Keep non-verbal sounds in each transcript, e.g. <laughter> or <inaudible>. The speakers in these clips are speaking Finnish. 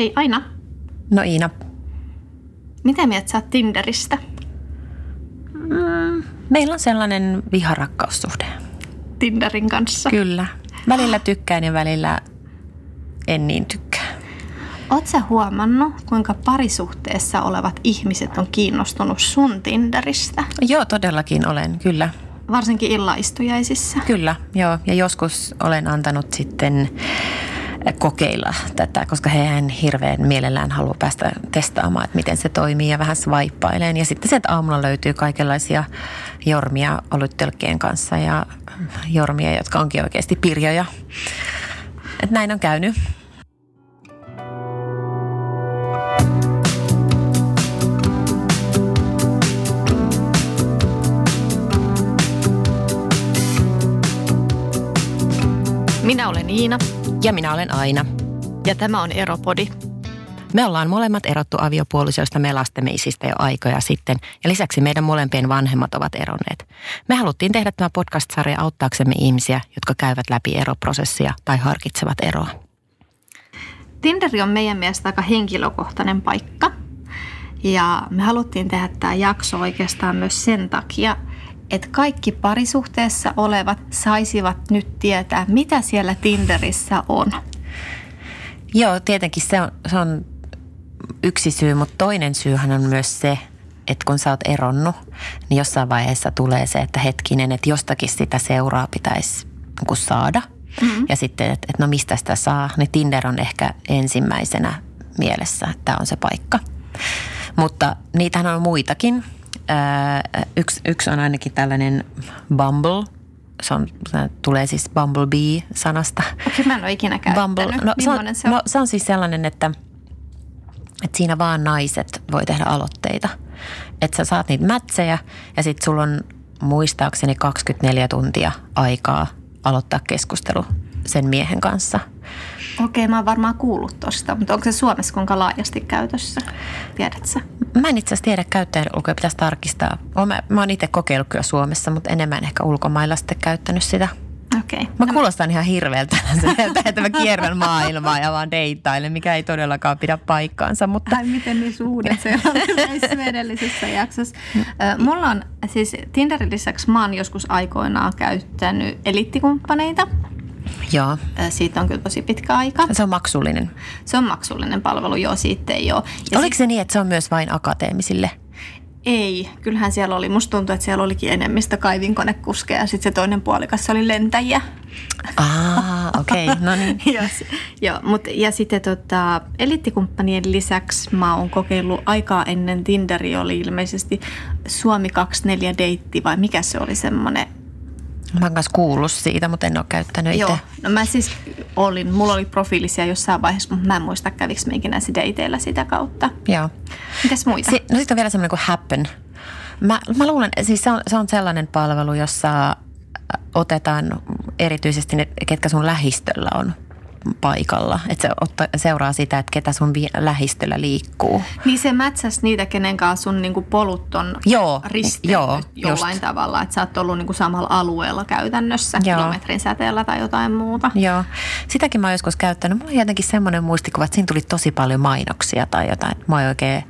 Hei Aina, No Iina, mitä mieltä sä oot Tinderistä? meillä on sellainen viharakkaussuhde. Tinderin kanssa. Kyllä. Välillä tykkään ja välillä en niin tykkää. Sä huomannut, kuinka parisuhteessa olevat ihmiset on kiinnostunut sun Tinderistä? Joo, todellakin olen, kyllä. Varsinkin illaistujaisissa. Kyllä, joo. Ja joskus olen antanut sitten kokeilla tätä, koska hehän hirveän mielellään haluaa päästä testaamaan, että miten se toimii ja vähän swaippaileen. Ja sitten sieltä aamulla löytyy kaikenlaisia jormia olyttölkkien kanssa ja jormia, jotka onkin oikeasti pirjoja. Et näin on käynyt. Minä olen Iina Ja minä olen Aina. ja tämä on Eropodi. Me ollaan molemmat erottu aviopuolisoista me lastemme isistä jo aikoja sitten ja lisäksi meidän molempien vanhemmat ovat eronneet. Me haluttiin tehdä tämä podcast-sarja auttaaksemme ihmisiä, jotka käyvät läpi eroprosessia tai harkitsevat eroa. Tinderi on meidän mielestä aika henkilökohtainen paikka. Ja me haluttiin tehdä tämä jakso oikeastaan myös sen takia, että kaikki parisuhteessa olevat saisivat nyt tietää, mitä siellä Tinderissä on. Joo, tietenkin se on, se on yksi syy, mutta toinen syyhän on myös se, että kun sä oot eronnut, niin jossain vaiheessa tulee se, että hetkinen, että jostakin sitä seuraa pitäisi niin saada. Mm-hmm. Ja sitten, että, että no mistä sitä saa, niin Tinder on ehkä ensimmäisenä mielessä, että tämä on se paikka. Mutta niitähän on muitakin. Öö, yksi, yksi on ainakin tällainen Bumble. Se, on, se tulee siis Bumblebee-sanasta. Okei, mä en ole ikinä käyttänyt. Bumble. No, se on, se on? no se on siis sellainen, että, että siinä vaan naiset voi tehdä aloitteita. Että sä saat niitä mätsejä ja sitten sulla on muistaakseni 24 tuntia aikaa aloittaa keskustelu sen miehen kanssa. Okei, mä oon varmaan kuullut tosta, mutta onko se Suomessa kuinka laajasti käytössä? Tiedät sä? Mä en itse asiassa tiedä käyttäjälukuja, pitäisi tarkistaa. Oon Mä, mä oon itse kokeillut kyllä Suomessa, mutta enemmän ehkä ulkomailla sitten käyttänyt sitä. Okei. Mä kuulostan ihan hirveältä, <laughs> että mä kierrän maailmaa ja vaan deittailen, mikä ei todellakaan pidä paikkaansa, mutta Ai miten niin uudet se on <laughs> näissä edellisessä jaksossa. Mulla on siis Tinderin lisäksi mä oon joskus aikoinaan käyttänyt eliittikumppaneita. Joo, Siitä on kyllä tosi pitkä aika. se on maksullinen. Se on maksullinen palvelu, joo, siitä ei ole. Ja Oliko se niin, että se on myös vain akateemisille? Ei, kyllähän siellä oli, musta tuntuu, että siellä olikin enemmistö kaivinkonekuskeja ja sitten se toinen puolikas oli lentäjiä. Ah, okei, okay. <laughs> no niin. ja, joo, mut, ja sitten tota, eliittikumppanien lisäksi mä oon kokeillut aikaa ennen Tinderi oli ilmeisesti Suomi 24 deitti vai mikä se oli semmoinen. Mä oon kanssa kuullut siitä, mutta en ole käyttänyt itse. Joo, no mä siis olin, mulla oli profiilisia jossain vaiheessa, mutta mä en muista kävikö me ikinä dateilla sitä kautta. Joo. Mitäs muita? Si- no sitten on vielä semmoinen kuin Happen. Mä, mä luulen, siis se on, se on sellainen palvelu, jossa otetaan erityisesti ne, ketkä sun lähistöllä on paikalla. Että se otta, seuraa sitä, että ketä sun vi- lähistöllä liikkuu. Niin se mätsäs niitä, kenen kanssa sun niinku polut on Joo, joo, jollain just. tavalla. Että sä oot ollut niinku samalla alueella käytännössä, Joo. kilometrin säteellä tai jotain muuta. Joo, sitäkin mä oon joskus käyttänyt. Mulla on jotenkin semmoinen muistikuva, että siinä tuli tosi paljon mainoksia tai jotain. Mä oon oikein,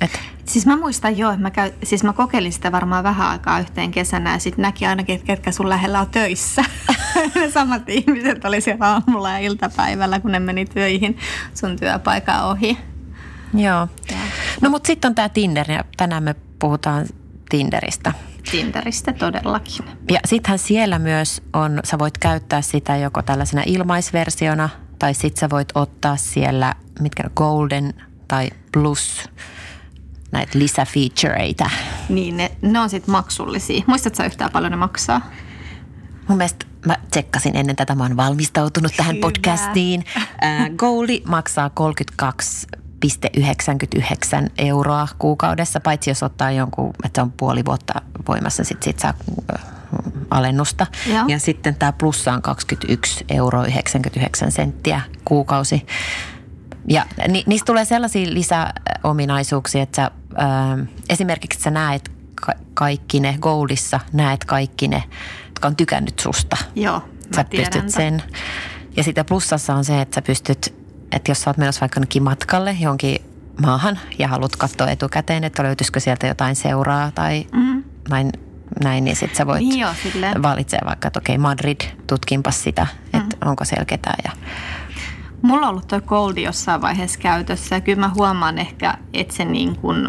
että Siis mä muistan jo, että mä, käy, siis mä kokeilin sitä varmaan vähän aikaa yhteen kesänä ja sitten näki ainakin, että ketkä sun lähellä on töissä. <laughs> ne samat ihmiset oli siellä aamulla ja iltapäivällä, kun ne meni töihin sun työpaikan ohi. joo. No mutta sitten on tämä Tinder ja tänään me puhutaan Tinderistä. Tinderistä todellakin. Ja sittenhän siellä myös on, sä voit käyttää sitä joko tällaisena ilmaisversiona tai sit sä voit ottaa siellä, mitkä golden tai plus näitä lisäfeatureita. Niin, ne, ne on sitten maksullisia. Muistatko sä yhtään paljon ne maksaa? Mun mielestä mä tsekkasin ennen tätä, mä oon valmistautunut tähän Hyvä. podcastiin. Äh, Goldi maksaa 32,99 euroa kuukaudessa, paitsi jos ottaa jonkun, että on puoli vuotta voimassa, sit, sit saa alennusta. Joo. Ja sitten tämä plussa on 21 euroa 99 senttiä kuukausi. Ja ni, niistä tulee sellaisia lisäominaisuuksia, että sä, ää, esimerkiksi sä näet ka- kaikki ne Goldissa, näet kaikki ne, jotka on tykännyt susta. Joo, mä Sä pystyt ton. sen. Ja sitten plussassa on se, että sä pystyt että jos sä oot menossa vaikka matkalle johonkin maahan ja haluat katsoa etukäteen, että löytyisikö sieltä jotain seuraa tai mm. näin, näin, niin sitten sä voit Niin joo, valitsee vaikka, että okei Madrid, tutkinpas sitä, että onko siellä ketään. Ja, Mulla on ollut toi Goldi jossain vaiheessa käytössä ja kyllä mä huomaan ehkä, että se niin kuin,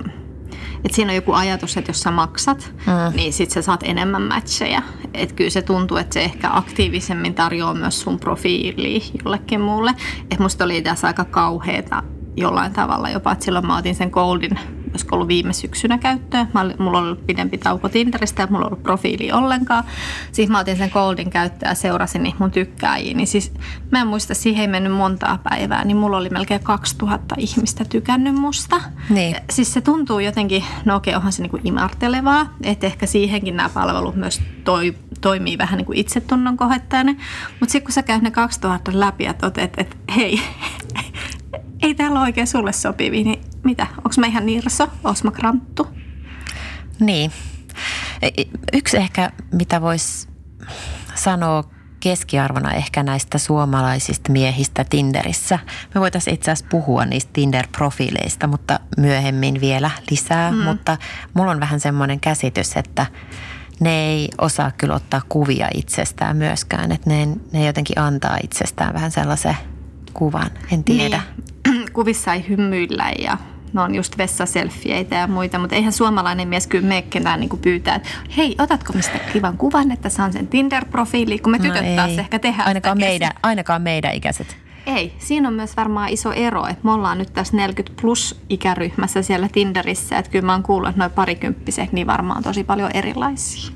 että siinä on joku ajatus, että jos sä maksat, mm. niin sit sä saat enemmän matcheja. Että kyllä se tuntuu, että se ehkä aktiivisemmin tarjoaa myös sun profiiliin jollekin muulle. Että musta oli tässä aika kauheeta jollain tavalla jopa, että silloin mä otin sen Goldin, olisiko ollut viime syksynä käyttöön. Mä olin, mulla oli ollut pidempi tauko Tinderistä ja mulla oli ollut profiili ollenkaan. Siis mä otin sen Goldin käyttöön ja seurasin niitä mun tykkääjiä. Niin siis mä en muista, siihen ei mennyt montaa päivää, niin mulla oli melkein 2000 ihmistä tykännyt musta. Niin. Siis se tuntuu jotenkin, no okei, onhan se niinku imartelevaa, että ehkä siihenkin nämä palvelut myös toi, toimii vähän niin kuin itsetunnon kohettajana. Mutta sitten kun sä käyt ne 2000 läpi ja toteat, että hei, <laughs> ei täällä ole oikein sulle sopivia, niin mitä? Onko mä ihan nirso? Onko mä kranttu? niin. E- Yksi ehkä, mitä voisi sanoa keskiarvona ehkä näistä suomalaisista miehistä Tinderissä. Me voitaisiin itse asiassa puhua niistä Tinder-profiileista, mutta myöhemmin vielä lisää. Mm. Mutta mulla on vähän semmoinen käsitys, että ne ei osaa kyllä ottaa kuvia itsestään myöskään. Että ne, ne jotenkin antaa itsestään vähän sellaisen kuvan, en tiedä. Niin. Kuvissa ei hymyillä ja ne on just vessaselfieitä ja muita, mutta eihän suomalainen mies kyllä mene ketään niin pyytää, että hei, otatko mistä kivan kuvan, että saan sen Tinder-profiiliin, kun me tytöt No taas ehkä tehdään ainakaan meidän, ainakaan meidän ikäiset. Ei, siinä on myös varmaan iso ero, että me ollaan nyt tässä 40 plus ikäryhmässä siellä Tinderissä, että kyllä mä oon kuullut, että noin parikymppiset, niin varmaan tosi paljon erilaisia.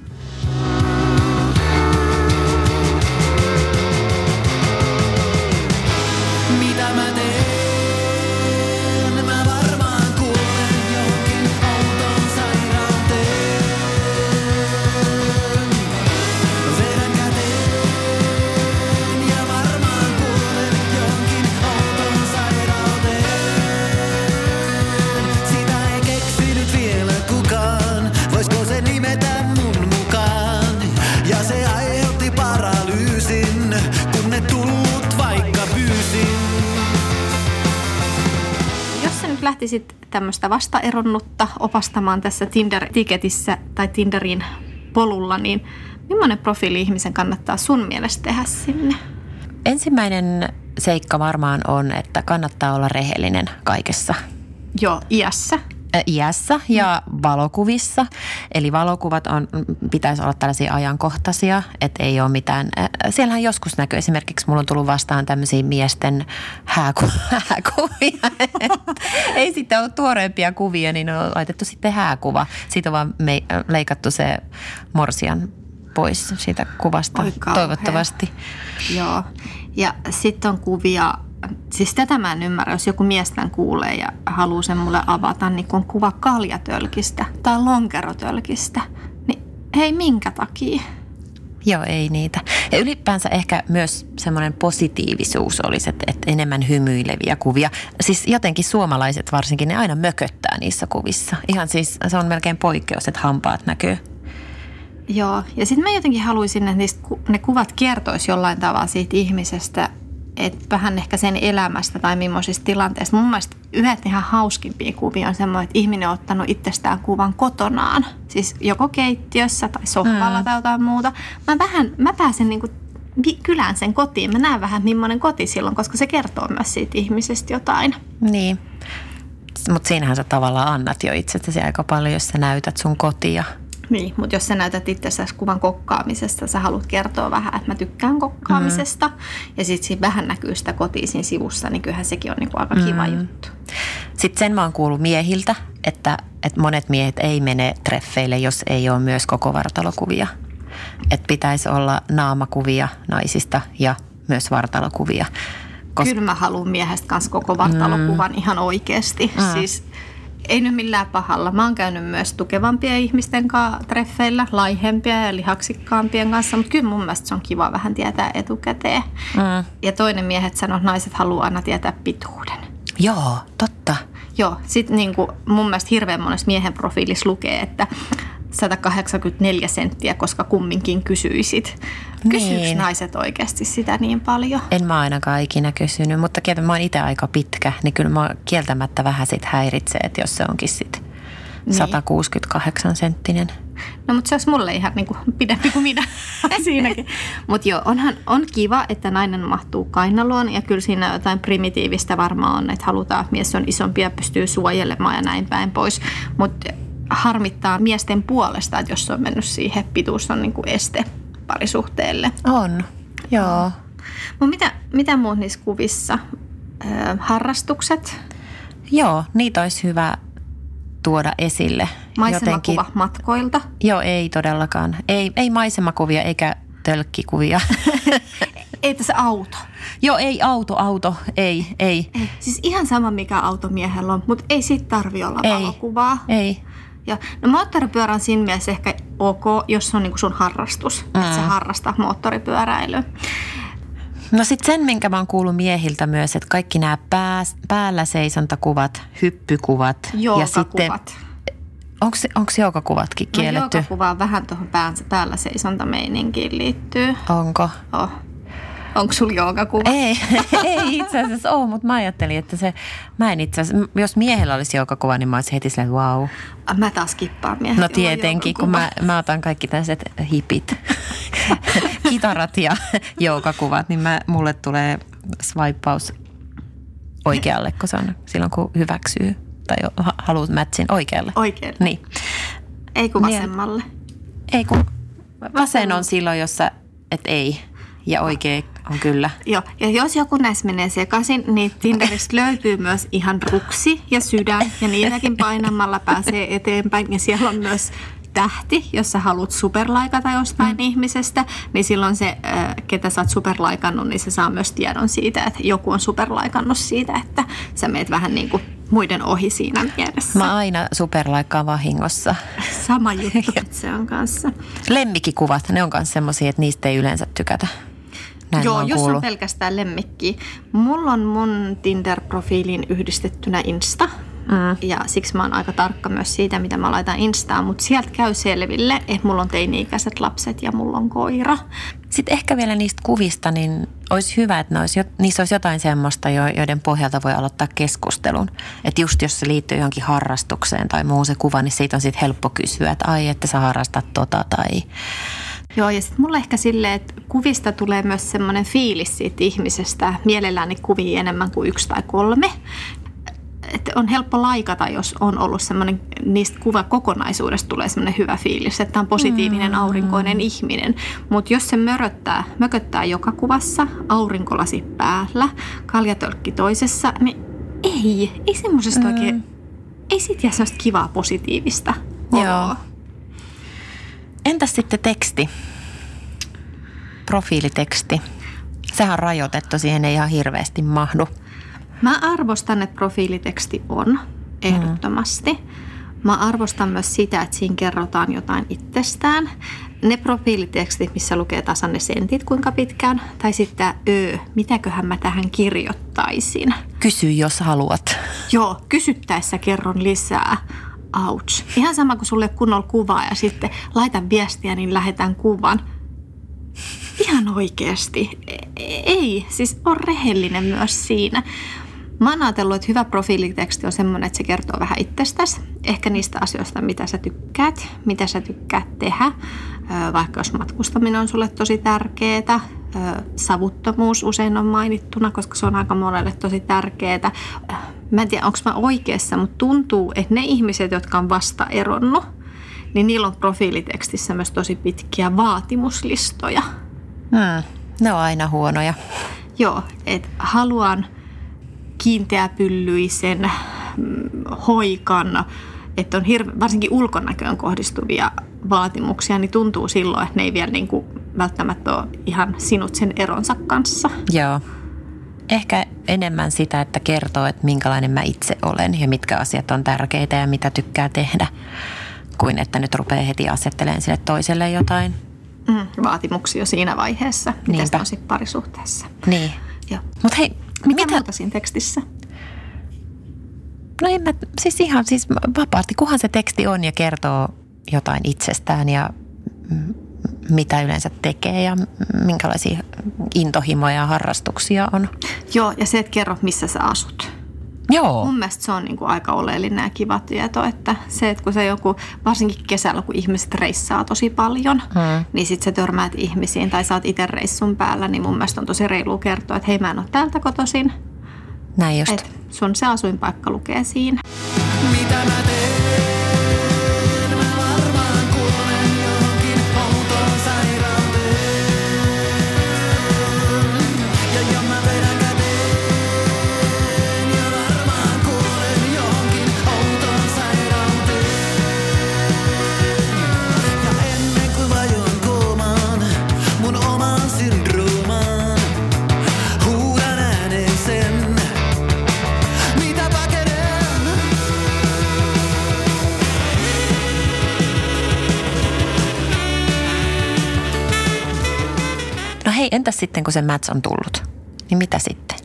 Lähtisit tämmöistä vastaeronnutta opastamaan tässä Tinder-tiketissä tai Tinderin polulla, niin millainen profiili ihmisen kannattaa sun mielestä tehdä sinne? Ensimmäinen seikka varmaan on, että kannattaa olla rehellinen kaikessa Joo, iässä. Ä, iässä ja valokuvissa. Eli valokuvat on, pitäisi olla tällaisia ajankohtaisia, että ei ole mitään. ä, Siellähän joskus näkyy, esimerkiksi mulla on tullut vastaan tämmöisiä miesten hääku, <laughs> hääkuvia. ei sitten ole tuoreempia kuvia, niin on laitettu sitten hääkuva. Siitä on vaan me, leikattu se morsian pois siitä kuvasta, Oi toivottavasti. Joo. Ja sitten on kuvia, siis tätä mä en ymmärrä, jos joku mies tämän kuulee ja haluaa sen mulle avata, niin kun on kuva kaljatölkistä tai lonkerotölkistä, niin hei minkä takia? Joo, ei niitä. Ja ylipäänsä ehkä myös semmoinen positiivisuus olisi, että, että enemmän hymyileviä kuvia. Siis jotenkin suomalaiset varsinkin, ne aina mököttää niissä kuvissa. Ihan siis se on melkein poikkeus, että hampaat näkyy. Joo, ja sitten mä jotenkin haluaisin, että niistä, ne kuvat kertoisi jollain tavalla siitä ihmisestä, että vähän ehkä sen elämästä tai millaisista tilanteista. Mun mielestä yhdet ihan hauskimpia kuvia on semmoinen, että ihminen on ottanut itsestään kuvan kotonaan. Siis joko keittiössä tai sohvalla mm. tai jotain muuta. Mä, vähän, mä pääsen niinku kylään sen kotiin. Mä näen vähän millainen koti silloin, koska se kertoo myös siitä ihmisestä jotain. Niin. Mutta siinähän sä tavallaan annat jo itsestäsi aika paljon, jos sä näytät sun kotia. Niin, mutta jos sä näytät itsestäsi kuvan kokkaamisesta, sä haluat kertoa vähän, että mä tykkään kokkaamisesta, mm. ja sitten siinä vähän näkyy sitä kotia siinä sivussa, niin kyllähän sekin on niinku aika kiva mm. juttu. Sitten sen mä oon kuullut miehiltä, että, että monet miehet ei mene treffeille, jos ei ole myös koko vartalokuvia. Että pitäisi olla naamakuvia naisista ja myös vartalokuvia. Kos- Kyllä mä haluan miehestä kanssa koko vartalokuvan mm. ihan oikeasti. Mm. Siis ei nyt millään pahalla. Mä oon käynyt myös tukevampien ihmisten kanssa treffeillä, laihempia ja lihaksikkaampien kanssa, mutta kyllä mun mielestä se on kiva vähän tietää etukäteen. Mm. Ja toinen miehet sanoo, että naiset haluaa aina tietää pituuden. Joo, totta. Joo, sitten niin mun mielestä hirveän monessa miehen profiilissa lukee, että 184 senttiä, koska kumminkin kysyisit. Kysyykö Niin. naiset oikeasti sitä niin paljon? En mä ainakaan ikinä kysynyt, mutta kieltä mä oon itse aika pitkä, niin kyllä mä kieltämättä vähän sit häiritsee, että jos se onkin sit Niin. 168 senttinen. No mutta se olisi mulle ihan niin kuin pidempi kuin minä <laughs> siinäkin. Mutta joo, onhan, on kiva, että nainen mahtuu kainaloon ja kyllä siinä jotain primitiivistä varmaan on, että halutaan, että mies on isompi ja pystyy suojelemaan ja näin päin pois. Mutta harmittaa miesten puolesta, että jos on mennyt siihen, pituus on niin kuin este parisuhteelle. On, joo. Mutta mitä, mitä muut niissä kuvissa? Öö, harrastukset, Joo, niitä olisi hyvä tuoda esille. maisemakuva matkoilta. Joo, ei todellakaan. Ei, ei maisemakuvia eikä tölkkikuvia. <laughs> Ei tässä auto. Joo, ei auto, auto, ei, ei, Ei, siis ihan sama mikä auto miehellä on, mutta ei siitä tarvi olla Ei. valokuvaa. ei. Ja, no moottoripyörä on siinä mielessä ehkä ok, jos se on niinku sun harrastus, mm. että sä harrastat moottoripyöräilyä. No sitten sen, minkä mä oon kuullut miehiltä myös, että kaikki nämä pää, päällä seisontakuvat, hyppykuvat ja sitten, Joogakuvat. onko joogakuvatkin No kielletty? joogakuva on vähän tuohon päällä seisontameininkiin liittyy. Onko? Oh. Onko sulla joogakuva? Ei, <laughs> ei itse asiassa ole, mutta mä ajattelin, että se, mä en itse asiassa, jos miehellä olisi joogakuva, niin mä olisin heti silleen, wow. Mä taas kippaan miehen. No tietenkin, kun mä, mä otan kaikki tällaiset hipit, <laughs> kitarat ja joogakuvat, niin mä, mulle tulee swipeaus oikealle, kun se on silloin, kun hyväksyy tai ha- haluaa matchin oikealle. Oikein. Niin. Ei kun Niin. vasemmalle. Ei kun vasen on silloin, jossa et ei ja oikea on kyllä. Joo, ja jos joku näissä menee sekaisin, niin Tinderistä löytyy myös ihan ruksi ja sydän, ja niitäkin painamalla pääsee eteenpäin. Ja siellä on myös tähti, jos sä haluat superlaikata jostain mm. ihmisestä, niin silloin se, ketä sä oot superlaikannut, niin se saa myös tiedon siitä, että joku on superlaikannut siitä, että sä meet vähän niin kuin muiden ohi siinä mielessä. Mä aina superlaikkaan vahingossa. Sama juttu <laughs> se on kanssa. Lemmikikuvat, ne on myös semmoisia, että niistä ei yleensä tykätä. Näin Joo, jos on pelkästään lemmikkiä. Mulla on mun Tinder-profiiliin yhdistettynä Insta. Mm. Ja siksi mä oon aika tarkka myös siitä, mitä mä laitan Instaan. Mutta sieltä käy selville, että mulla on teini-ikäiset lapset ja mulla on koira. Sitten ehkä vielä niistä kuvista, niin olisi hyvä, että ne olisi, niissä olisi jotain semmoista, jo- joiden pohjalta voi aloittaa keskustelun. Että just jos se liittyy johonkin harrastukseen tai muu se kuva, niin siitä on sitten helppo kysyä, että ai, että sä harrastat tota tai... Joo, ja sitten mulla ehkä silleen, että kuvista tulee myös semmoinen fiilis siitä ihmisestä. Mielelläni kuvia enemmän kuin yksi tai kolme. Että on helppo laikata, jos on ollut semmoinen, niistä kuvakokonaisuudesta tulee semmoinen hyvä fiilis, että on positiivinen aurinkoinen ihminen. Mutta jos se möröttää, mököttää joka kuvassa, aurinkolasi päällä, kaljatölkki toisessa, niin ei, ei semmoisesta mm. oikein, ei siitä jää semmoista kivaa positiivista Joo. Entäs sitten teksti? Profiiliteksti. Sehän on rajoitettu, siihen ei ihan hirveästi mahdu. Mä arvostan, että profiiliteksti on ehdottomasti. Mä arvostan myös sitä, että siinä kerrotaan jotain itsestään. Ne profiilitekstit, missä lukee tasan ne sentit kuinka pitkään, tai sitten öö, mitäköhän mä tähän kirjoittaisin. Kysy, jos haluat. Joo, kysyttäessä kerron lisää. Ouch. Ihan sama kuin sulle kunnolla kuvaa ja sitten laitan viestiä, niin lähetän kuvan. Ihan oikeasti. E- Ei, siis on rehellinen myös siinä. Mä oon ajatellut, että hyvä profiiliteksti on semmoinen, että se kertoo vähän itsestäsi. Ehkä niistä asioista, mitä sä tykkäät, mitä sä tykkäät tehdä. Vaikka jos matkustaminen on sulle tosi tärkeää. Savuttomuus usein on mainittuna, koska se on aika monelle tosi tärkeää. Mä en tiedä, onko mä oikeassa, mutta tuntuu, että ne ihmiset, jotka on vasta eronnut, niin niillä on profiilitekstissä myös tosi pitkiä vaatimuslistoja. Hmm. Ne on aina huonoja. Joo, että haluan kiinteäpyllyisen mm, hoikan, että on hirve, varsinkin ulkonäköön kohdistuvia vaatimuksia, niin tuntuu silloin, että ne ei vielä niin kuin välttämättä ole ihan sinut sen eronsa kanssa. Joo. Ehkä enemmän sitä, että kertoo, että minkälainen mä itse olen ja mitkä asiat on tärkeitä ja mitä tykkää tehdä, kuin että nyt rupeaa heti asettelemaan sille toiselle jotain. Mm, vaatimuksia siinä vaiheessa, mitä on sitten parisuhteessa. Niin. Mutta hei, Mitä, mitä? muuta siinä tekstissä? No en mä, siis ihan siis vapaasti, kunhan se teksti on ja kertoo jotain itsestään ja mm, mitä yleensä tekee ja minkälaisia intohimoja ja harrastuksia on. Joo, ja se, että kerro, missä sä asut. Joo. Mun mielestä se on niin kuin aika oleellinen ja kiva tieto, että se, että kun se joku, varsinkin kesällä, kun ihmiset reissaa tosi paljon, hmm. niin sit sä törmäät ihmisiin tai sä oot itse reissun päällä, niin mun mielestä on tosi reilu kertoa, että hei mä en ole täältä kotoisin. Näin just. Et sun se asuinpaikka lukee siinä. Mitä mä teen? Hei, entäs sitten kun se match on tullut? Niin mitä sitten?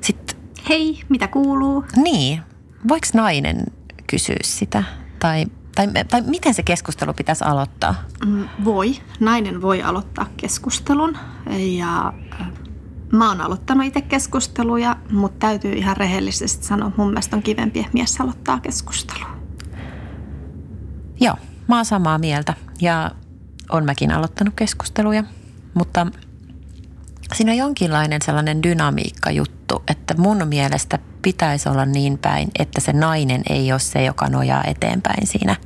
Sitten, Hei, mitä kuuluu? niin, voiko nainen kysyä sitä? Tai, tai, tai miten se keskustelu pitäisi aloittaa? Mm, Voi. Nainen voi aloittaa keskustelun ja äh, mä oon aloittanut itse keskusteluja, mutta täytyy ihan rehellisesti sanoa, mun mielestä on kivempi, että mies aloittaa keskustelua. Joo, mä oon samaa mieltä ja on mäkin aloittanut keskusteluja, mutta siinä on jonkinlainen sellainen dynamiikka juttu, että mun mielestä pitäisi olla niin päin, että se nainen ei ole se, joka nojaa eteenpäin siinä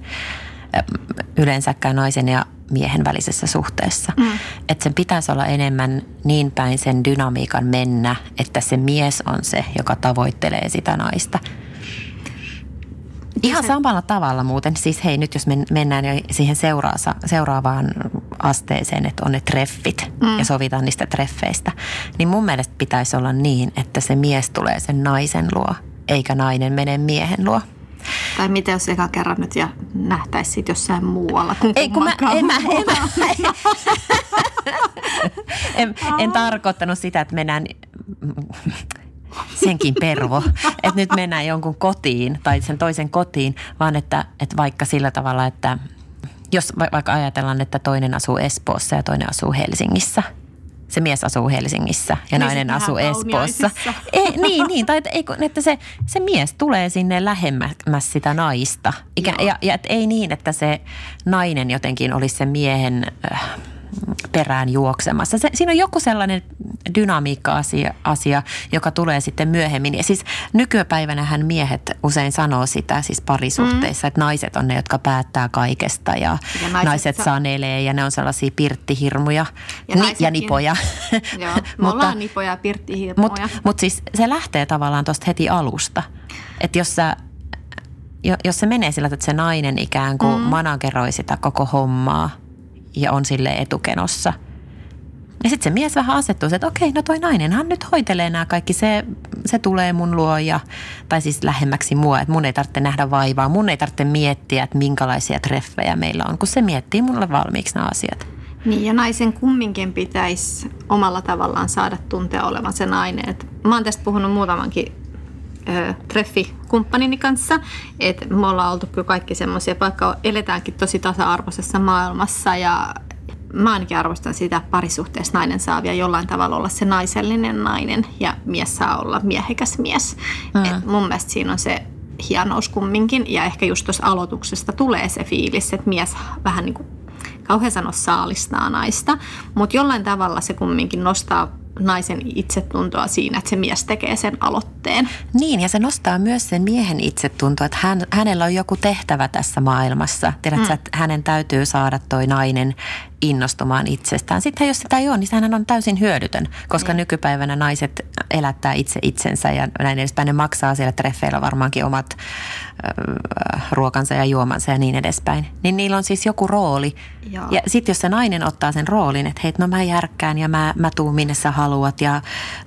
yleensäkään naisen ja miehen välisessä suhteessa. Mm. Että sen pitäisi olla enemmän niin päin sen dynamiikan mennä, että se mies on se, joka tavoittelee sitä naista. Ihan samalla tavalla muuten, siis hei nyt jos men, mennään jo siihen seuraasa, seuraavaan asteeseen, että on ne treffit mm. ja sovitaan niistä treffeistä, niin mun mielestä pitäisi olla niin, että se mies tulee sen naisen luo, eikä nainen mene miehen luo. Tai mitä jos eka kerran nyt ja nähtäisi sit jossain muualla kuin Ei kun mä, en, mä, en, mä, <laughs> en, en tarkoittanut sitä, että mennään senkin pervo, että nyt mennään jonkun kotiin tai sen toisen kotiin, vaan että, että vaikka sillä tavalla, että jos va- vaikka ajatellaan, että toinen asuu Espoossa ja toinen asuu Helsingissä, se mies asuu Helsingissä ja Niin nainen asuu Espoossa. Ei, niin, niin, tai että, ei, että se, se mies tulee sinne lähemmäs sitä naista. Ikä, Joo. ja, ja et ei niin, että se nainen jotenkin olisi se miehen äh, perään juoksemassa. Se, siinä on joku sellainen dynamiikka-asia, asia, joka tulee sitten myöhemmin. Ja siis nykypäivänähän miehet usein sanoo sitä siis parisuhteissa, mm. että naiset on ne, jotka päättää kaikesta ja, Ja naiset naiset, sa- sanelee ja ne on sellaisia pirttihirmuja Ja ni, ja nipoja. <laughs> Joo, <laughs> me ollaan nipoja ja pirttihirmoja. Mutta mut siis se lähtee tavallaan tuosta heti alusta. Että jos sä jo- jos se menee sillä, että se nainen ikään kuin mm. manageroi sitä koko hommaa ja on sille etukenossa. Ja sitten se mies vähän asettuu, se, että okei, no toi nainenhan nyt hoitelee nämä kaikki, se, se tulee mun luo ja, tai siis lähemmäksi mua, että mun ei tarvitse nähdä vaivaa, mun ei tarvitse miettiä, että minkälaisia treffejä meillä on, kun se miettii mulle valmiiksi nämä asiat. Niin, ja naisen kumminkin pitäisi omalla tavallaan saada tuntea olevan se nainen. Et mä oon tästä puhunut muutamankin ö, treffikumppanini kanssa, että me ollaan oltu kyllä kaikki semmoisia, vaikka eletäänkin tosi tasa-arvoisessa maailmassa ja mä ainakin arvostan sitä, että parisuhteessa nainen saa vielä jollain tavalla olla se naisellinen nainen ja mies saa olla miehekäs mies. Mm. Et mun mielestä siinä on se hienous kumminkin ja ehkä just tuossa aloituksesta tulee se fiilis, että mies vähän niin kuin kauhean sanoa saalistaa naista, mutta jollain tavalla se kumminkin nostaa naisen itsetuntoa siinä, että se mies tekee sen aloitteen. Niin, ja se nostaa myös sen miehen itsetuntoa, että hän, hänellä on joku tehtävä tässä maailmassa. Tiedätkö, mm. että hänen täytyy saada toi nainen innostumaan itsestään. Sitten jos sitä ei ole, niin sehän on täysin hyödytön, koska mm. nykypäivänä naiset elättää itse itsensä ja näin edespäin. Ne maksaa siellä treffeillä varmaankin omat äh, ruokansa ja juomansa ja niin edespäin. Niin niillä on siis joku rooli. Joo. Ja sitten jos se nainen ottaa sen roolin, että hei, no mä järkkään ja mä, mä tuun minne sä haluat ja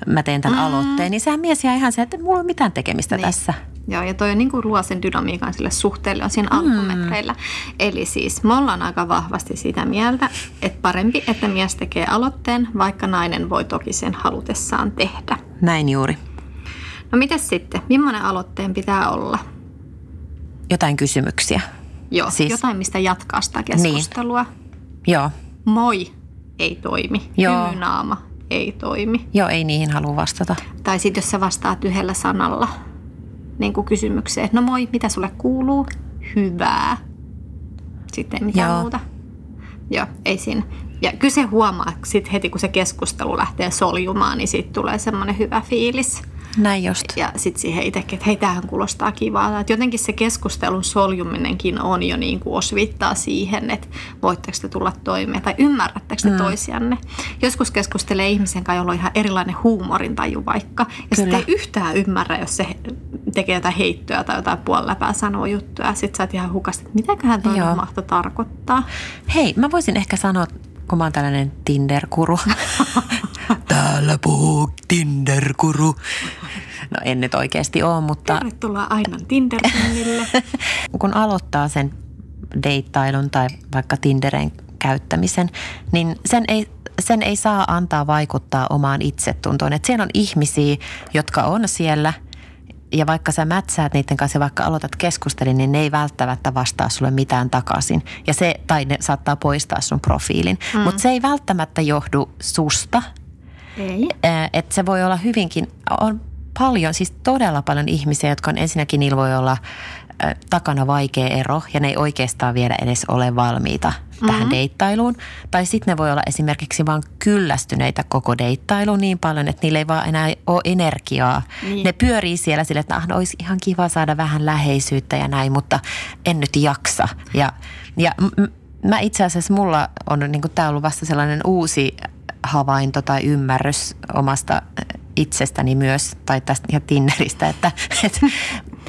mä teen tämän mm. aloitteen, niin sehän mies jää ihan se, että mulla ei ole mitään tekemistä niin. tässä. Joo, ja toi on niin kuin luo sen dynamiikan sille suhteelle on siinä mm. alkumetreillä. Eli siis me ollaan aika vahvasti sitä mieltä, että parempi, että mies tekee aloitteen, vaikka nainen voi toki sen halutessaan tehdä. Näin juuri. No mitäs sitten? Millainen aloitteen pitää olla? Jotain kysymyksiä. Joo, siis, jotain mistä jatkaa sitä Niin. keskustelua. Joo, Moi ei toimi. Joo. Hymynaama ei toimi. joo, ei niihin halua vastata. Tai sitten jos sä vastaat yhdellä sanalla niin kuin kysymykseen, että no moi, mitä sulle kuuluu? Hyvää. Sitten ei mitään Joo. muuta. Joo, ei siinä. Ja kyllä se huomaa, että sit heti kun se keskustelu lähtee soljumaan, niin siitä tulee semmoinen hyvä fiilis. Näin just. Ja sitten siihen itsekin, että hei, tämähän kuulostaa kivalta. Että jotenkin se keskustelun soljuminenkin on jo niin kuin osvittaa siihen, että voitteko te tulla toimeen tai ymmärrättekö te mm. toisianne. Joskus keskustelee ihmisen kanssa, jolla on ihan erilainen huumorintaju vaikka. Ja sitten ei yhtään ymmärrä, jos se tekee jotain heittoa tai jotain puoliläpää sanoo juttuja. Ja sitten sä oot ihan hukasta, että mitäköhän toi mahtoi tarkoittaa. Hei, mä voisin ehkä sanoa, kun mä oon tällainen Tinder-kuru. <laughs> Täällä puhuu Tinder-kuru. No en nyt oikeasti ole, mutta Tervetuloa Ainan Tinder-tunnille. <laughs> kun aloittaa sen deittailun tai vaikka Tinderen käyttämisen, niin sen ei, sen ei saa antaa vaikuttaa omaan itsetuntoon. Et siellä on ihmisiä, jotka on siellä ja vaikka sä mätsäät niiden kanssa ja vaikka aloitat keskustelin, niin ne ei välttämättä vastaa sulle mitään takaisin. Ja se, tai ne saattaa poistaa sun profiilin. Mm. Mutta se ei välttämättä johdu susta, ei. että se voi olla hyvinkin, on paljon, siis todella paljon ihmisiä, jotka on ensinnäkin, niillä voi olla ö, takana vaikea ero ja ne ei oikeastaan vielä edes ole valmiita mm-hmm. tähän deittailuun. Tai sitten ne voi olla esimerkiksi vaan kyllästyneitä koko deittailuun niin paljon, että niillä ei vaan enää ole energiaa. Niin. Ne pyörii siellä sille, että ah, no olisi ihan kiva saada vähän läheisyyttä ja näin, mutta en nyt jaksa. Ja, ja m- m- mä itse asiassa mulla on niin tämä ollut vasta sellainen uusi havainto tai ymmärrys omasta itsestäni myös, tai tästä ihan Tinderistä, että <laughs> et,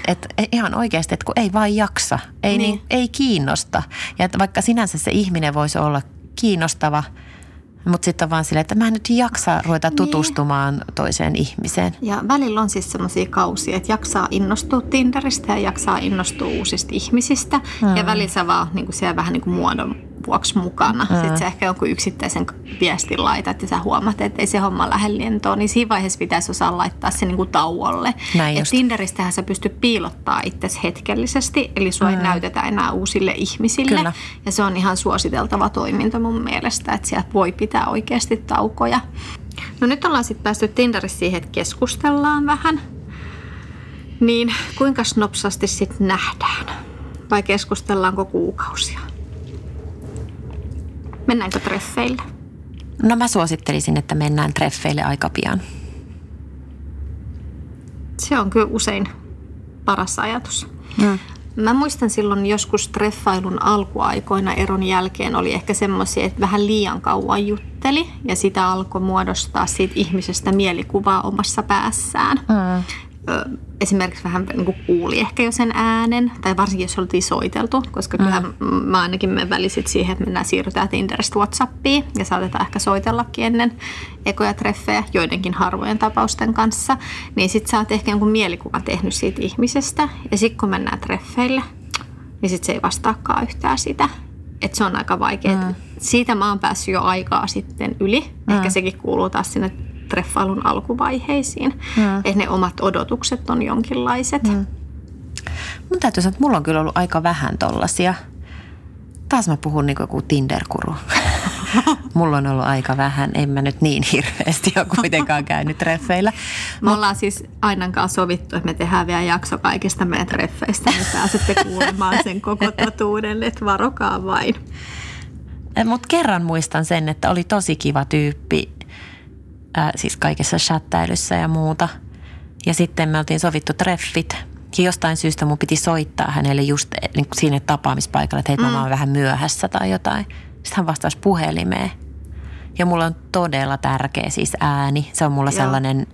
et, ihan oikeasti, että kun ei vaan jaksa, ei, niin. Niin. Ei kiinnosta. Ja että vaikka sinänsä se ihminen voisi olla kiinnostava, mutta sitten on vaan silleen, että mä en nyt jaksa ruveta Niin. tutustumaan toiseen ihmiseen. Ja välillä on siis semmoisia kausia, että jaksaa innostua Tinderistä ja jaksaa innostua uusista ihmisistä. Mm. Ja välillä sä vaan niin siellä vähän niin kuin muodon vuoksi mukana. Mm. Sitten sä ehkä jonkun yksittäisen viestin laitat ja sä huomaat, että ei se homma lähde lentoon. Niin siinä vaiheessa pitäisi osaa laittaa se niin kuin tauolle. Näin Et. Tinderistähän sä pystyt piilottaa itsesi hetkellisesti, eli sua ei näytetä enää uusille ihmisille. Kyllä. Ja se on ihan suositeltava toiminto mun mielestä, että sieltä voi pitää oikeasti taukoja. No nyt ollaan sitten päästy Tinderissä siihen, että keskustellaan vähän. Niin kuinka nopsasti sitten nähdään? Vai keskustellaanko kuukausia? Mennäänkö treffeille? No mä suosittelisin, että mennään treffeille aika pian. Se on kyllä usein paras ajatus. Mm. Mä muistan silloin joskus treffailun alkuaikoina eron jälkeen oli ehkä semmoisia, että vähän liian kauan jutteli ja sitä alkoi muodostaa siitä ihmisestä mielikuvaa omassa päässään. Mm. Esimerkiksi vähän niin kuin kuuli ehkä jo sen äänen, tai varsinkin jos oltiin soiteltu, koska kyllähän mä ainakin me välisit siihen, että mennään siirrytään Tinderistä Whatsappiin ja saatetaan ehkä soitellakin ennen ekoja treffejä joidenkin harvojen tapausten kanssa. Niin sit sä oot ehkä jonkun mielikuvan tehnyt siitä ihmisestä ja sitten kun mennään treffeille, niin sit se ei vastaakaan yhtään sitä. Että se on aika vaikea. Mm. Siitä mä oon päässyt jo aikaa sitten yli. Mm. Ehkä sekin kuuluu taas sinne treffailun alkuvaiheisiin. Mm. Että ne omat odotukset on jonkinlaiset. Mm. Mun täytyy sanoa, että mulla on kyllä ollut aika vähän tollasia. Taas mä puhun niin kuin joku Tinder-kuru. <laughs> mulla on ollut aika vähän. En mä nyt niin hirveästi ole kuitenkaan käynyt treffeillä. Me ollaan siis Ainan kanssa sovittu, että me tehdään vielä jakso kaikista meidän treffeistä, niin pääsette kuulemaan sen koko totuuden, että varokaa vain. Mutta kerran muistan sen, että oli tosi kiva tyyppi, ää, siis kaikessa chattailussa ja muuta. Ja sitten me oltiin sovittu treffit. Ja jostain syystä mun piti soittaa hänelle just eh, niin kuin siinä tapaamispaikalla, että hei, mm. mä oon vähän myöhässä tai jotain. Sitten hän vastasi puhelimeen. Ja mulla on todella tärkeä siis ääni. Se on mulla Joo. sellainen,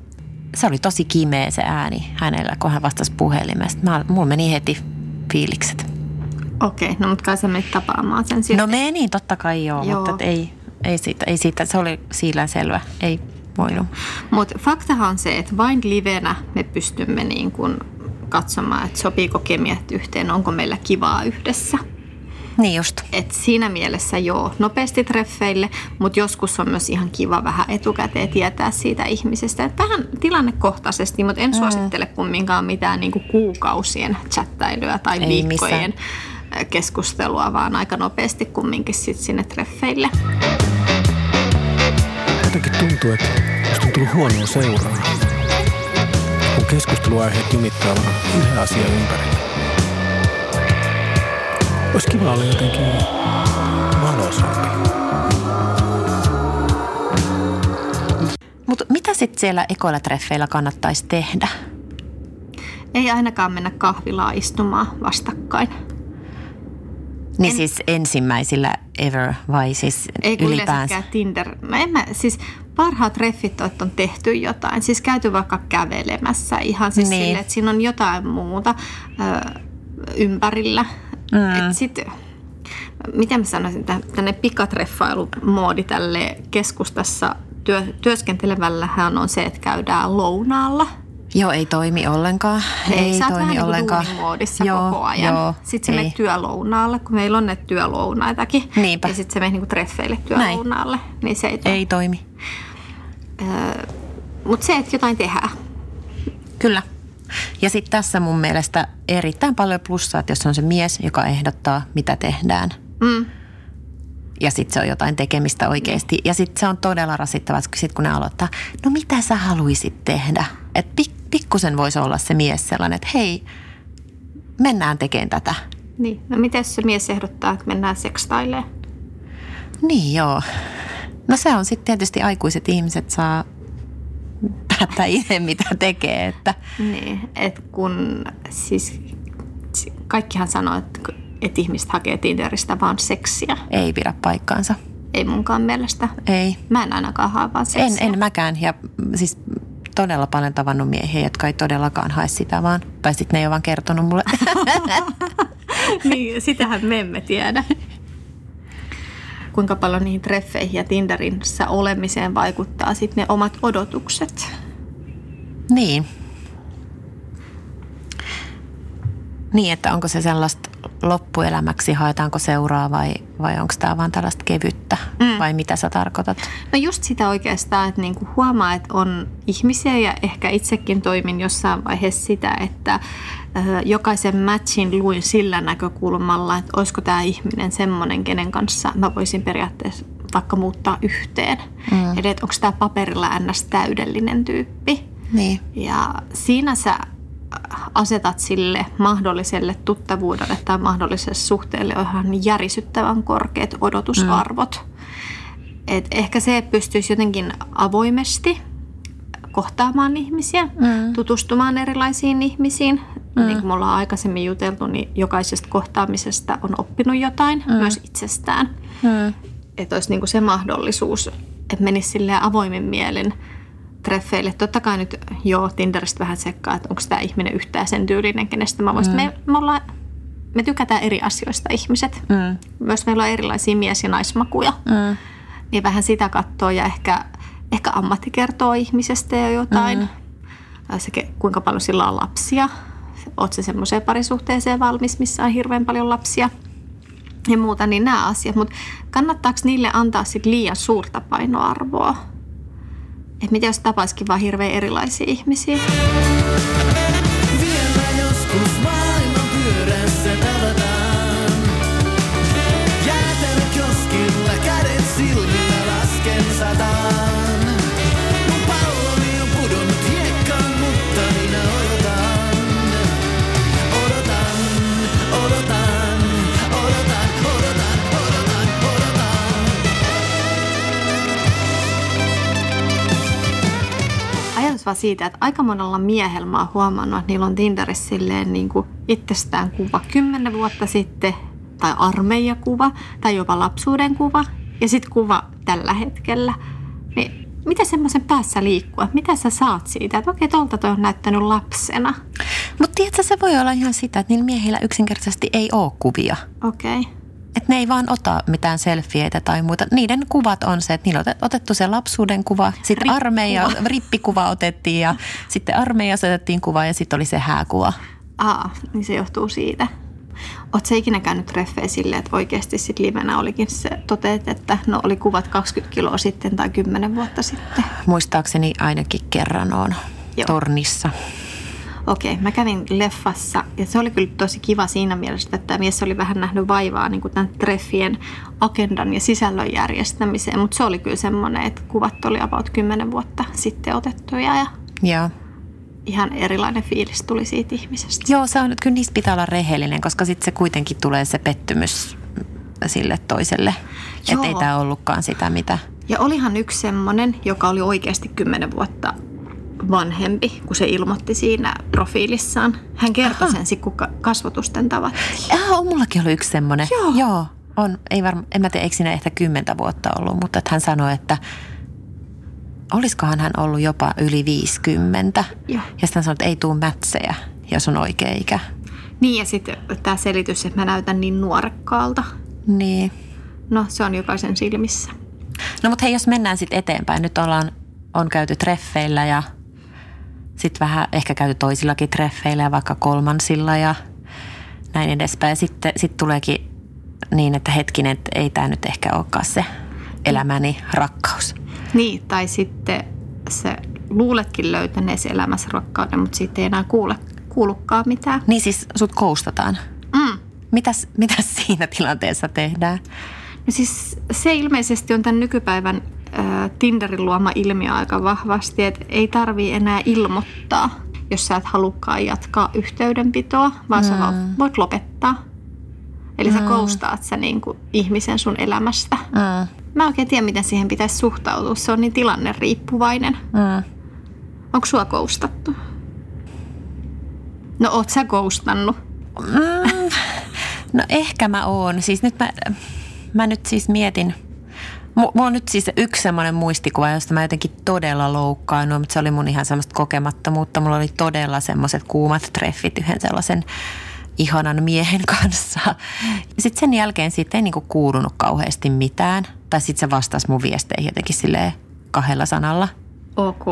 se oli tosi kimeä se ääni hänellä, kun hän vastasi puhelimeen. Sitten Mä, mulla meni heti fiilikset. Okei, no mutta kai sä menit tapaamaan sen sitten. No meni, totta kai joo, Joo. mutta et ei, ei, siitä, ei siitä, se oli siillään selvä, ei voinut. Mutta faktahan on se, että vain livenä me pystymme niin kun katsomaan, että sopiiko kemiat yhteen, onko meillä kivaa yhdessä. Niin just. Et siinä mielessä joo, nopeasti treffeille, mutta joskus on myös ihan kiva vähän etukäteen tietää siitä ihmisestä. Et vähän tilannekohtaisesti, mutta en suosittele kumminkaan mitään niinku kuukausien chattailuja tai Ei viikkojen missään. keskustelua, vaan aika nopeasti kumminkin sit sinne treffeille. Jotenkin tuntuu, että musta on tullut huonoa seuraa. Kun keskusteluaiheet jumittaa vaan yhden asian ympärillä. Olisi kiva olla jotenkin valoisampi. Mutta mitä sitten siellä ekoilla treffeillä kannattaisi tehdä? Ei ainakaan mennä kahvilaan istumaan vastakkain. Niin en, siis ensimmäisillä ever vai siis Ei ylipäänsä? yleensäkään Tinder. Mä en mä, siis parhaat treffit on, että on tehty jotain. Siis käyty vaikka kävelemässä ihan siis Niin. sille, että siinä on jotain muuta ö, ympärillä. Mm. Et sit, miten mä sanoisin, tä- tänne pikatreffailumoodi tälle keskustassa työ, työskentelevällähän on se, että käydään lounaalla. Joo, ei toimi ollenkaan. Ei, sä oot toimi vähän niin ollenkaan. kuin duunimoodissa koko ajan. Joo, sitten se ei. menee työlounaalle, kun meillä on ne työlounaitakin. Niinpä. Ja sitten se menee niin kuin treffeille työlounaalle. Niin se ei, toimi. Ei toimi. Mutta se, että jotain tehdään. Kyllä. Ja sitten tässä mun mielestä erittäin paljon plussaa, että jos on se mies, joka ehdottaa, mitä tehdään. Mm. Ja sitten se on jotain tekemistä oikeasti. Ja sitten se on todella rasittavaa, sit kun ne aloittaa, no mitä sä haluaisit tehdä? Että pik, pikkusen voisi olla se mies sellainen, että hei, mennään tekemään tätä. Niin. No miten se mies ehdottaa, että mennään sekstailemaan? Niin joo. No se on sitten tietysti aikuiset ihmiset saa päättää itse, mitä tekee. Että Niin, että kun siis si- kaikkihan sanoo, että, että ihmiset hakee Tinderistä vaan seksiä. ei pidä paikkaansa. Ei munkaan mielestä. Ei. Mä en ainakaan hae vaan En, seksiä. en mäkään. Ja siis todella paljon tavannut miehiä, jotka ei todellakaan hae sitä vaan. Tai sitten ne ei ole vaan kertonut mulle. <laughs> niin, sitähän me emme tiedä. Kuinka paljon niihin treffeihin ja Tinderissä olemiseen vaikuttaa sitten ne omat odotukset. niin. Niin, että onko se sellaista loppuelämäksi, haetaanko seuraa vai, vai onko tämä vaan tällaista kevyttä? Mm. Vai mitä sä tarkoitat? No just sitä oikeastaan, että niinku huomaa, että on ihmisiä ja ehkä itsekin toimin jossain vaiheessa sitä, että jokaisen matchin luin sillä näkökulmalla, että olisiko tämä ihminen semmoinen, kenen kanssa mä voisin periaatteessa vaikka muuttaa yhteen. Mm. Eli onko tämä paperilla ns. täydellinen tyyppi. Niin. Ja siinä sä asetat sille mahdolliselle tuttavuudelle tai mahdolliselle suhteelle ihan järisyttävän korkeat odotusarvot. Mm. Et ehkä se pystyisi jotenkin avoimesti kohtaamaan ihmisiä, mm. tutustumaan erilaisiin ihmisiin. Mm. Niin kuin me ollaan aikaisemmin juteltu, niin jokaisesta kohtaamisesta on oppinut jotain, mm. myös itsestään. Mm. Että olisi niin kuin se mahdollisuus, että menisi avoimin mielin treffeille. Totta kai nyt joo, Tinderistä vähän sekkaa, että onko tämä ihminen yhtään sen tyylinen, kenestä mä voisin. Mm. Me, me, ollaan, me tykätään eri asioista ihmiset. Mm. Myös meillä on erilaisia mies- ja naismakuja. Mm. Niin vähän sitä katsoa ja ehkä, ehkä ammatti kertoo ihmisestä ja jotain. Mm. Se, ke- kuinka paljon sillä on lapsia. Oletko se semmoiseen parisuhteeseen valmis, missä on hirveän paljon lapsia ja muuta, niin nämä asiat. Mutta kannattaako niille antaa sit liian suurta painoarvoa? Että mitä jos tapaisikin vaan hirveän erilaisia ihmisiä? Ajatus vaan siitä, että aika monella miehellä mä oon huomannut, että niillä on Tinderissä silleen niin kuin itsestään kuva kymmenen vuotta sitten, tai armeijakuva, tai jopa lapsuuden kuva, ja sitten kuva tällä hetkellä. Niin mitä semmoisen päässä liikkua? Mitä sä saat siitä? Että okei, tolta toi on näyttänyt lapsena. Mutta tiedätkö, se voi olla ihan sitä, että niillä miehillä yksinkertaisesti ei ole kuvia. Okei. Että ne ei vaan ota mitään selfieitä tai muuta. Niiden kuvat on se, että niillä on otet- otettu se lapsuuden kuva, sitten Rippikuva. armeija, rippikuva otettiin ja sitten armeijassa otettiin kuva ja sitten oli se hääkuva. Aa, niin se johtuu siitä. Oot sä ikinä käynyt treffejä silleen, että oikeasti sit livenä olikin se toteet, että no oli kuvat 20 kiloa sitten tai 10 vuotta sitten. Muistaakseni ainakin kerran on Joo. tornissa. Okei, mä kävin leffassa ja se oli kyllä tosi kiva siinä mielessä, että tämä mies oli vähän nähnyt vaivaa niin kuin tämän treffien agendan ja sisällön järjestämiseen, mutta se oli kyllä semmoinen, että kuvat oli about 10 vuotta sitten otettuja ja Joo. ihan erilainen fiilis tuli siitä ihmisestä. Joo, se on, kyllä niistä pitää olla rehellinen, koska sitten se kuitenkin tulee se pettymys sille toiselle. Että ei tämä ollutkaan sitä, mitä... Ja olihan yksi semmoinen, joka oli oikeasti 10 vuotta vanhempi, kun se ilmoitti siinä profiilissaan. Hän kertoi Aha. sen sit, kun ka- kasvotusten tavattiin. Ah, on mullakin ollut yksi semmoinen. Joo. Joo. On, ei varma, en mä tiedä, eikö siinä ehkä kymmentä vuotta ollut, mutta että hän sanoi, että olisikohan hän ollut jopa yli 50. Joo. Ja sitten hän sanoi, että ei tuu mätsejä, jos on oikea ikä. Niin ja sitten tämä selitys, että mä näytän niin nuorekkaalta. Niin. No se on jokaisen silmissä. No mutta hei, jos mennään sitten eteenpäin. Nyt ollaan, on käyty treffeillä ja sitten vähän ehkä käyty toisillakin treffeillä ja vaikka kolmansilla ja näin edespäin. Sitten sit tuleekin niin, että hetkinen, että ei tämä nyt ehkä olekaan se elämäni rakkaus. Niin, tai sitten sä luuletkin löytäneesi elämässä rakkauden, mutta siitä ei enää kuule, kuulukaan mitään. Niin siis sut koustataan. Mm. Mitäs, mitäs siinä tilanteessa tehdään? No siis se ilmeisesti on tämän nykypäivän Tinderin luoma ilmiö aika vahvasti, että ei tarvii enää ilmoittaa, jos sä et halukkaan jatkaa yhteydenpitoa, vaan sä vaan voit lopettaa. Eli sä koustaat sä niinku ihmisen sun elämästä. Mm, Mä oikein tiedä, miten siihen pitäisi suhtautua. Se on niin tilanne riippuvainen. mm. Onko sua koustattu? No oot sä koustannut? No ehkä mä oon. Siis nyt mä, mä nyt siis mietin, Mulla on nyt siis yksi semmoinen muistikuva, josta mä jotenkin todella loukkaannuin, mutta se oli mun ihan semmoista kokemattomuutta. Mulla oli todella semmoiset kuumat treffit yhden sellaisen ihanan miehen kanssa. Sitten sen jälkeen siitä ei niinku kuulunut kauheasti mitään. Tai sitten se vastasi mun viesteihin jotenkin silleen kahdella sanalla. Ok.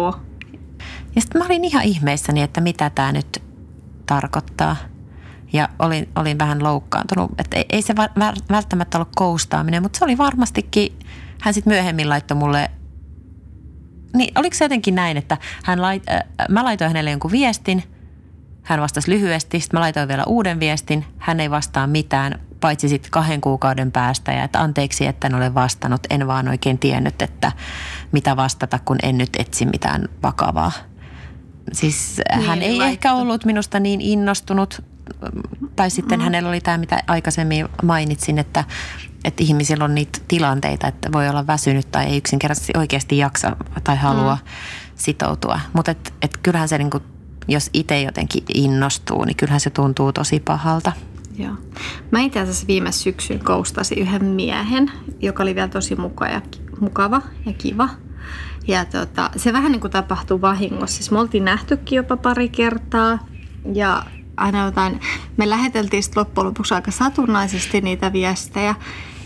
Ja sitten mä olin ihan ihmeissäni, että mitä tämä nyt tarkoittaa. Ja olin, olin vähän loukkaantunut, että ei, ei se va- vä- välttämättä ollut koustaaminen, mutta se oli varmastikin, hän sitten myöhemmin laittoi mulle, niin oliko se jotenkin näin, että hän lait, äh, mä laitoin hänelle jonkun viestin, hän vastasi lyhyesti, sitten mä laitoin vielä uuden viestin, hän ei vastaa mitään, paitsi sitten kahden kuukauden päästä ja että anteeksi, että en ole vastannut, en vaan oikein tiennyt, että mitä vastata, kun en nyt etsi mitään vakavaa. Siis Niin, hän ei laitto. ehkä ollut minusta niin innostunut, tai sitten mm. hänellä oli tämä, mitä aikaisemmin mainitsin, että, että ihmisillä on niitä tilanteita, että voi olla väsynyt tai ei yksinkertaisesti oikeasti jaksa tai halua mm. sitoutua. Mutta et, et kyllähän se, niinku, jos itse jotenkin innostuu, niin kyllähän se tuntuu tosi pahalta. Joo. Mä itse asiassa viime syksyn koustasin yhden miehen, joka oli vielä tosi muka ja, mukava ja kiva. Ja tota, se vähän niin kuin tapahtui vahingossa. Siis me oltiin nähtykin jopa pari kertaa ja aina jotain, me läheteltiin sitten loppujen lopuksi aika satunnaisesti niitä viestejä.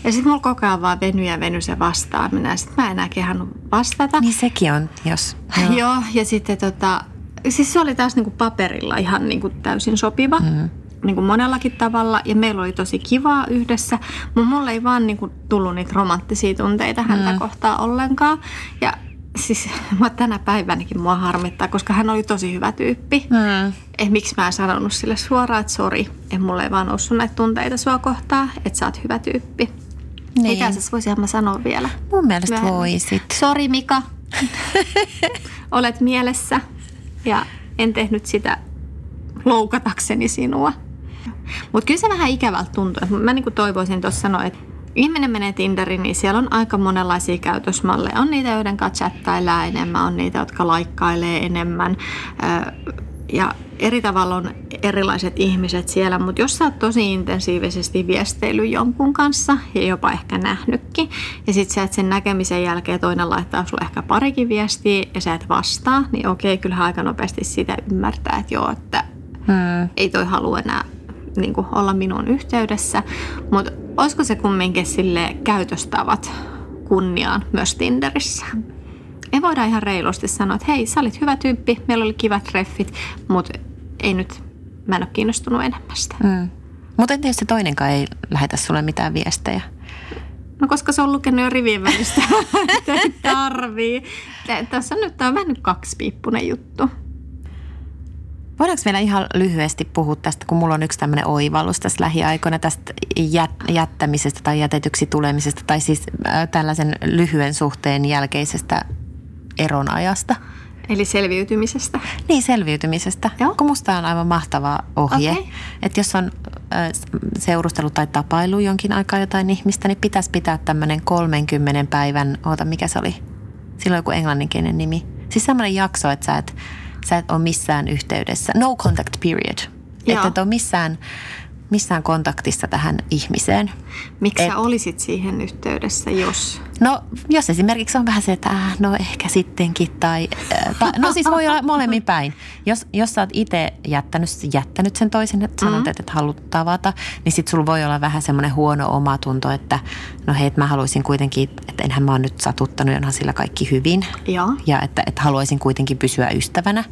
Ja sitten mulla koko ajan vaan veny ja veny se vastaaminen. Ja sitten mä en enää kehannut vastata. Niin sekin on, jos... Joo. Joo, ja sitten tota, siis se oli taas niinku paperilla ihan niinku täysin sopiva. Mm. Niinku monellakin tavalla ja meillä oli tosi kivaa yhdessä, mutta mulle ei vaan niinku tullut niitä romanttisia tunteita häntä mm. kohtaan ollenkaan. Ja siis <laughs> mä tänä päivänäkin mua harmittaa, koska hän oli tosi hyvä tyyppi. Mm. Eh, miksi mä en sanonut sille suoraan, että sori, en mulle ei vaan noussut näitä tunteita sua kohtaan, että sä oot hyvä tyyppi. Niin. Itse asiassa voisinhan mä sanoa vielä. Mun mielestä Myöhemmin. voisit. Sori Mika, <laughs> olet mielessä ja en tehnyt sitä loukatakseni sinua. Mutta kyllä se vähän ikävältä tuntuu. Mä niin kuin toivoisin tuossa sanoa, että ihminen menee Tinderiin, niin siellä on aika monenlaisia käytösmalleja. On niitä, joiden kanssa chattaillaan enemmän, on niitä, jotka laikkailee enemmän. Ja eri tavalla on erilaiset ihmiset siellä, mutta jos sä oot tosi intensiivisesti viesteily jonkun kanssa ja jopa ehkä nähnytkin, ja sit sä et sen näkemisen jälkeen toinen laittaa sulle ehkä parikin viestiä ja sä et vastaa, niin okei, kyllähän aika nopeasti sitä ymmärtää, että joo, että Mm. ei toi halua enää niin kuin, olla minun yhteydessä. Mutta olisiko se kumminkin sille käytöstavat kunniaan myös Tinderissä? Me voidaan ihan reilusti sanoa, että hei, sä olit hyvä tyyppi, meillä oli kivat treffit, mutta ei nyt, mä en ole kiinnostunut enemmästä. Mm. Mutta entä jos se toinenkaan ei lähetä sulle mitään viestejä? No koska se on lukenut jo rivien välistä, <laughs> tarvii. Tä- Tässä on nyt, tää on vähän nyt kaksipiippunen juttu. Voidaanko vielä ihan lyhyesti puhua tästä, kun mulla on yksi tämmöinen oivallus tässä lähiaikoina tästä jät- jättämisestä tai jätetyksi tulemisesta tai siis äh, tällaisen lyhyen suhteen jälkeisestä eronajasta. Eli selviytymisestä. Niin, selviytymisestä. Joo. Kun musta on aivan mahtava ohje. Okei. Että jos on äh, seurustelu tai tapailu jonkin aikaa jotain ihmistä, niin pitäisi pitää tämmöinen 30 päivän, oota mikä se oli? Sillä on joku englanninkielinen nimi. Siis semmoinen jakso, että sä et, sä et ole missään yhteydessä. No contact period. Joo. Että et ole missään, missään kontaktissa tähän ihmiseen. Miksi Et- sä olisit siihen yhteydessä, jos... No, jos esimerkiksi on vähän se, että äh, no ehkä sittenkin tai, äh, tai no siis voi olla molemmin päin. Jos, jos sä oot itse jättänyt, jättänyt sen toisen, että sanot, mm. että et haluat tavata, niin sit sulla voi olla vähän semmoinen huono omatunto, että no hei, että mä haluaisin kuitenkin, että enhän mä oon nyt satuttanut, onhan sillä kaikki hyvin. Joo. Ja että, että haluaisin kuitenkin pysyä ystävänä.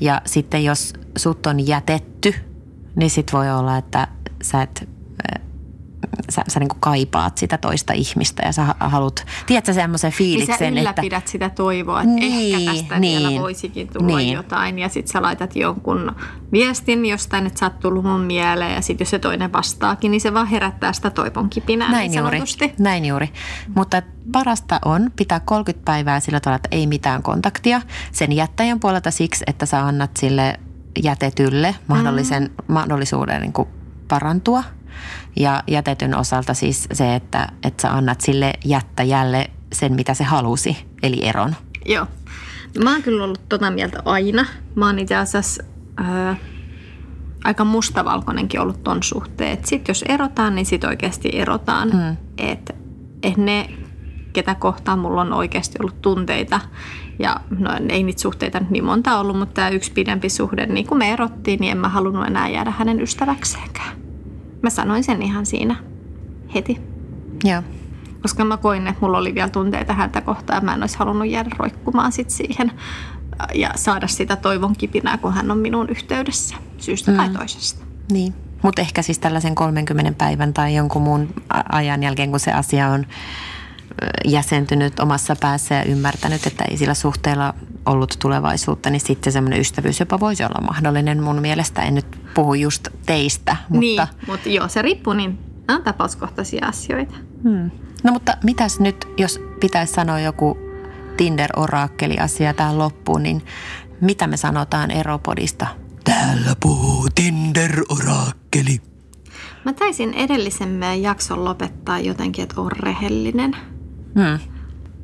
Ja sitten jos sut on jätetty, niin sit voi olla, että sä et sä, sä niin kaipaat sitä toista ihmistä ja sä ha- haluat, tiedätkö semmoisen Niin fiiliksen, sä että ylläpidät sitä toivoa, että Niin, ehkä tästä niin, vielä voisikin tulla niin. jotain. Ja sitten sä laitat jonkun viestin jostain, että sä oot tullut mun mieleen. Ja sitten jos se toinen vastaakin, niin se vaan herättää sitä toivon kipinää näin niin juuri, näin juuri. Mutta parasta on pitää 30 päivää sillä tavalla, että ei mitään kontaktia sen jättäjän puolelta siksi, että sä annat sille jätetylle mahdollisen, mm. mahdollisuuden niin kuin parantua. Ja jätetyn osalta siis se, että, että sä annat sille jättäjälle sen, mitä se halusi, eli eron. Joo. Mä oon kyllä ollut tota mieltä aina. Mä oon itse asiassa ää, aika mustavalkoinenkin ollut ton suhteen. Että sit jos erotaan, niin sit oikeasti erotaan. Mm. Että et ne, ketä kohtaan mulla on oikeasti ollut tunteita. Ja no ei niitä suhteita nyt niin monta ollut, mutta tämä yksi pidempi suhde, niin kun me erottiin, niin en mä halunnut enää jäädä hänen ystäväkseenkään. Mä sanoin sen ihan siinä heti. Joo. Koska mä koin, että mulla oli vielä tunteita häntä kohtaan ja mä en olisi halunnut jäädä roikkumaan sit siihen ja saada sitä toivon kipinää, kun hän on minun yhteydessä syystä mm. tai toisesta. Niin, mutta ehkä siis tällaisen 30 päivän tai jonkun muun ajan jälkeen, kun se asia on jäsentynyt omassa päässä ja ymmärtänyt, että ei sillä suhteella ollut tulevaisuutta, niin sitten semmoinen ystävyys jopa voisi olla mahdollinen mun mielestä. En nyt puhu just teistä, mutta... Niin, mutta joo, se riippuu, niin nämä on tapauskohtaisia asioita. Hmm. No mutta mitäs nyt, jos pitäisi sanoa joku Tinder-oraakkeli-asia tähän loppuun, niin mitä me sanotaan Eropodista? Täällä puhuu Tinder-oraakkeli. Mä taisin edellisen meidän jakson lopettaa jotenkin, että on rehellinen. Hmm.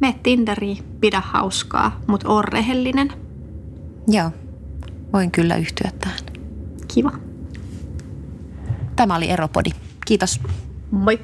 Mene Tinderiin, pidä hauskaa, mutta on rehellinen. Joo, voin kyllä yhtyä tähän. Kiva. Tämä oli Eropodi. Kiitos. Moi.